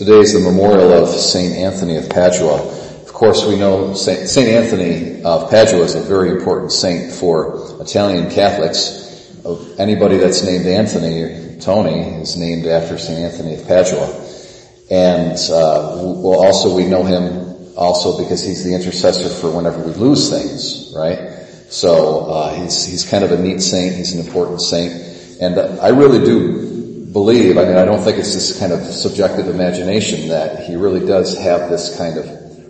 Today is the memorial of St. Anthony of Padua. Of course, we know St. Anthony of Padua is a very important saint for Italian Catholics. Anybody that's named Anthony, Tony, is named after St. Anthony of Padua. And uh, well, also we know him also because he's the intercessor for whenever we lose things, right? So uh, he's he's kind of a neat saint. He's an important saint, and I really do believe, I mean, I don't think it's this kind of subjective imagination that he really does have this kind of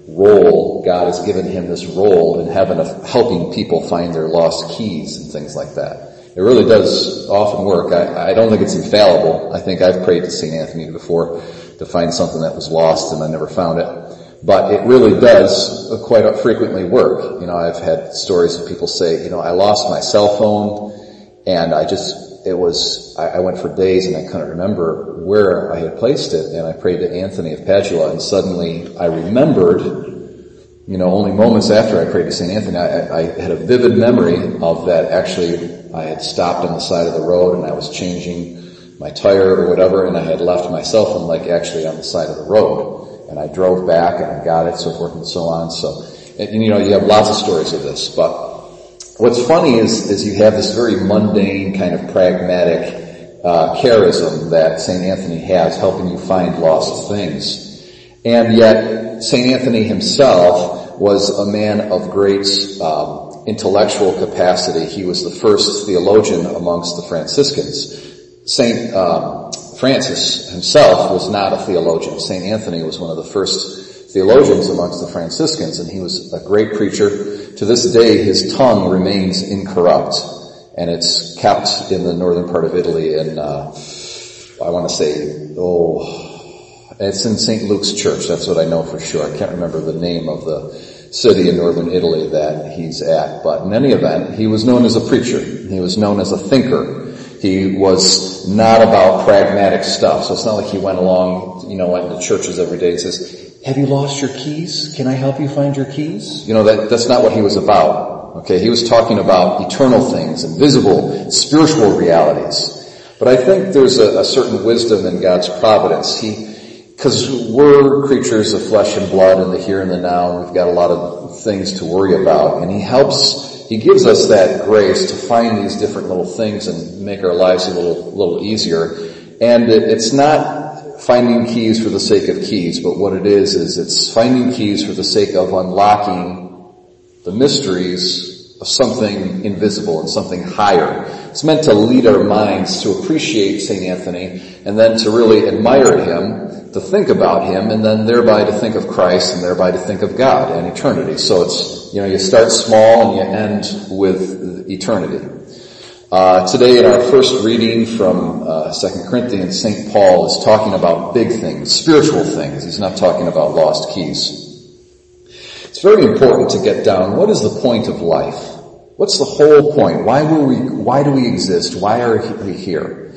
role. God has given him this role in heaven of helping people find their lost keys and things like that. It really does often work. I, I don't think it's infallible. I think I've prayed to St. Anthony before to find something that was lost and I never found it. But it really does quite frequently work. You know, I've had stories of people say, you know, I lost my cell phone and I just it was, I, I, went for days and I couldn't remember where I had placed it and I prayed to Anthony of Padua and suddenly I remembered, you know, only moments after I prayed to St. Anthony, I, I had a vivid memory of that actually I had stopped on the side of the road and I was changing my tire or whatever and I had left my cell phone like actually on the side of the road and I drove back and I got it, so forth and so on. So, and, you know, you have lots of stories of this, but What's funny is, is you have this very mundane kind of pragmatic uh, charism that St. Anthony has, helping you find lost things. And yet, St. Anthony himself was a man of great um, intellectual capacity. He was the first theologian amongst the Franciscans. St. Um, Francis himself was not a theologian. St. Anthony was one of the first theologians amongst the Franciscans, and he was a great preacher. To this day, his tongue remains incorrupt, and it's kept in the northern part of Italy in, uh, I want to say, oh, it's in St. Luke's church. That's what I know for sure. I can't remember the name of the city in northern Italy that he's at, but in any event, he was known as a preacher. He was known as a thinker. He was not about pragmatic stuff. So it's not like he went along, you know, went to churches every day and says, have you lost your keys? Can I help you find your keys? You know, that, that's not what he was about. Okay, he was talking about eternal things, invisible, spiritual realities. But I think there's a, a certain wisdom in God's providence. He, cause we're creatures of flesh and blood in the here and the now, and we've got a lot of things to worry about. And he helps, he gives us that grace to find these different little things and make our lives a little, little easier. And it, it's not finding keys for the sake of keys, but what it is, is it's finding keys for the sake of unlocking the mysteries of something invisible and something higher. It's meant to lead our minds to appreciate St. Anthony and then to really admire him, to think about him, and then thereby to think of Christ and thereby to think of God and eternity. So it's, you know, you start small and you end with eternity. Uh, today in our first reading from uh, 2 Corinthians, St. Paul is talking about big things, spiritual things. He's not talking about lost keys. It's very important to get down what is the point of life? What's the whole point? Why will we, why do we exist? Why are we here?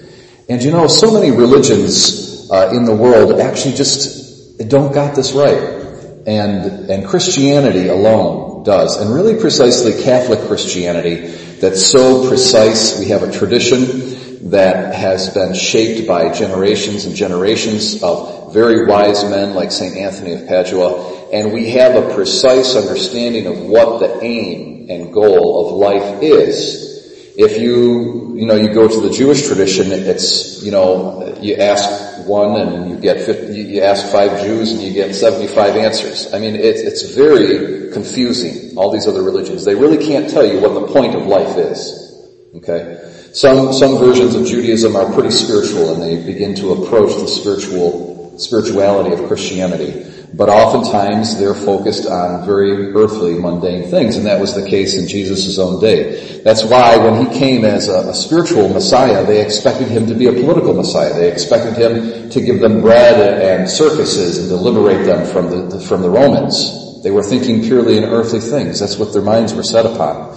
And you know, so many religions uh, in the world actually just don't got this right. And, and Christianity alone does. And really precisely Catholic Christianity that's so precise. We have a tradition that has been shaped by generations and generations of very wise men like St. Anthony of Padua, and we have a precise understanding of what the aim and goal of life is. If you, you know, you go to the Jewish tradition, it's, you know, you ask one and you get 50, you ask five Jews and you get 75 answers. I mean, it's, it's very confusing, all these other religions. They really can't tell you what the point of life is. Okay? Some, some versions of Judaism are pretty spiritual and they begin to approach the spiritual, spirituality of Christianity but oftentimes they're focused on very earthly, mundane things, and that was the case in Jesus' own day. That's why when he came as a, a, spiritual Messiah, they expected him to be a political Messiah. They expected him to give them bread and circuses and to liberate them from the, from the Romans. They were thinking purely in earthly things. That's what their minds were set upon.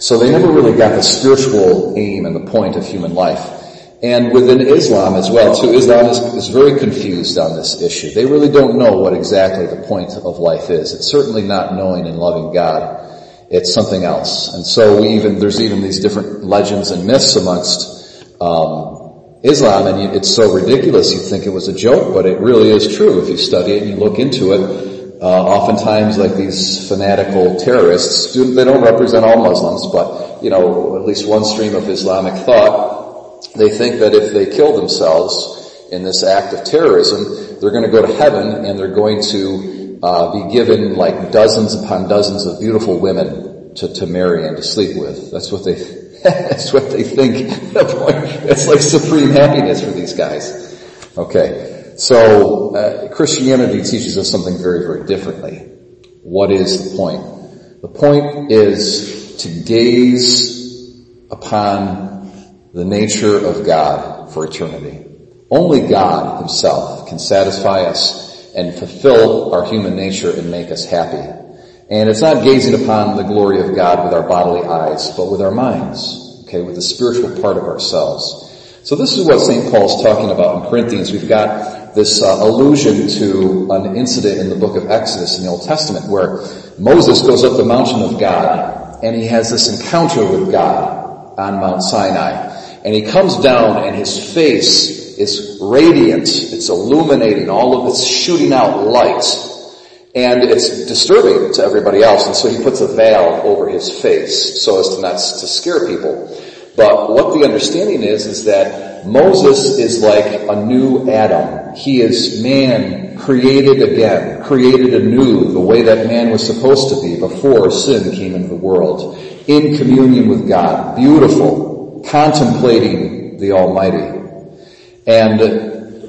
So they never really got the spiritual aim and the point of human life. And within Islam as well too, Islam is, is, very confused on this issue. They really don't know what exactly the point of life is. It's certainly not knowing and loving God. It's something else. And so we even, there's even these different legends and myths amongst, um, Islam, and it's so ridiculous You'd think it was a joke, but it really is true if you study it and you look into it. Uh, oftentimes, like these fanatical terrorists, they don't represent all Muslims, but you know, at least one stream of Islamic thought, they think that if they kill themselves in this act of terrorism, they're going to go to heaven and they're going to uh, be given like dozens upon dozens of beautiful women to, to marry and to sleep with. That's what they that's what they think. It's like supreme happiness for these guys. Okay. So, uh, Christianity teaches us something very, very differently. What is the point? The point is to gaze upon the nature of God for eternity. Only God himself can satisfy us and fulfill our human nature and make us happy. And it's not gazing upon the glory of God with our bodily eyes, but with our minds, okay, with the spiritual part of ourselves. So this is what St. Paul's talking about in Corinthians. We've got this uh, allusion to an incident in the book of Exodus in the Old Testament where Moses goes up the mountain of God and he has this encounter with God on Mount Sinai. And he comes down and his face is radiant. It's illuminating. All of it's shooting out light and it's disturbing to everybody else, and so he puts a veil over his face so as to not to scare people. But what the understanding is, is that Moses is like a new Adam. He is man created again, created anew, the way that man was supposed to be before sin came into the world. In communion with God, beautiful, contemplating the Almighty. And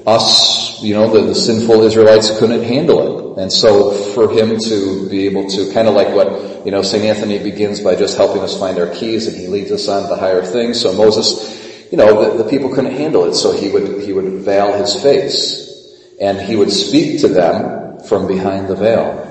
us, you know, the, the sinful Israelites couldn't handle it. And so for him to be able to kind of like what, you know, St. Anthony begins by just helping us find our keys and he leads us on to higher things. So Moses, you know, the, the people couldn't handle it. So he would, he would veil his face and he would speak to them from behind the veil.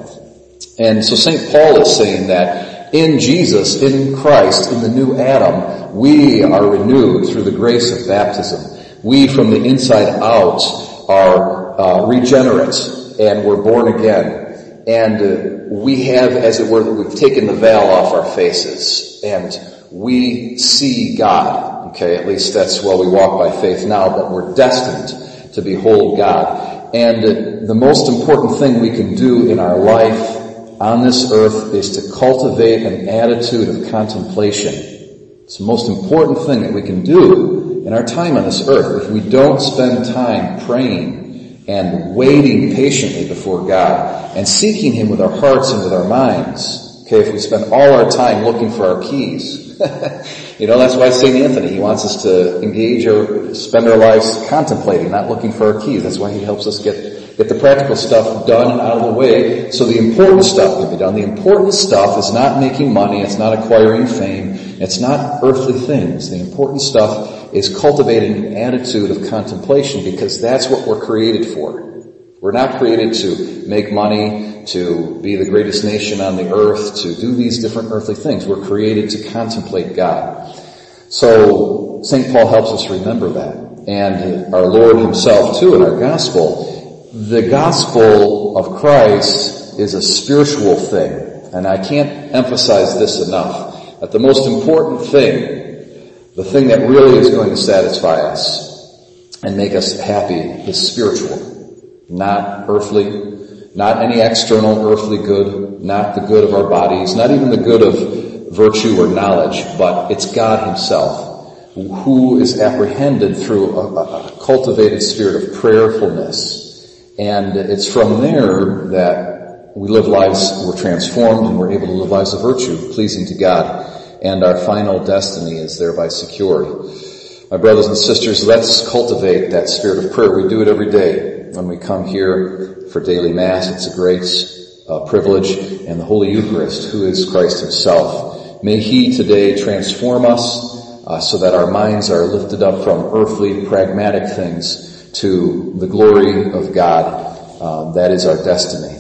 And so St. Paul is saying that in Jesus, in Christ, in the new Adam, we are renewed through the grace of baptism. We from the inside out are uh, regenerate and we're born again. And uh, we have, as it were, we've taken the veil off our faces and we see God. Okay, at least that's while we walk by faith now, but we're destined to behold God. And uh, the most important thing we can do in our life on this earth is to cultivate an attitude of contemplation. It's the most important thing that we can do in our time on this earth. If we don't spend time praying and waiting patiently before God and seeking Him with our hearts and with our minds. Okay, if we spend all our time looking for our keys, you know, that's why St. Anthony, he wants us to engage or spend our lives contemplating, not looking for our keys. That's why he helps us get, get the practical stuff done and out of the way so the important stuff can be done. The important stuff is not making money, it's not acquiring fame, it's not earthly things. The important stuff is cultivating an attitude of contemplation because that's what we're created for. We're not created to make money, to be the greatest nation on the earth, to do these different earthly things. We're created to contemplate God. So St. Paul helps us remember that. And our Lord himself too in our gospel. The gospel of Christ is a spiritual thing. And I can't emphasize this enough. That the most important thing the thing that really is going to satisfy us and make us happy is spiritual, not earthly, not any external earthly good, not the good of our bodies, not even the good of virtue or knowledge, but it's God himself who is apprehended through a, a cultivated spirit of prayerfulness. And it's from there that we live lives, we're transformed and we're able to live lives of virtue, pleasing to God and our final destiny is thereby secured. My brothers and sisters, let's cultivate that spirit of prayer. We do it every day when we come here for daily mass. It's a great uh, privilege and the Holy Eucharist, who is Christ himself. May he today transform us uh, so that our minds are lifted up from earthly pragmatic things to the glory of God. Uh, that is our destiny.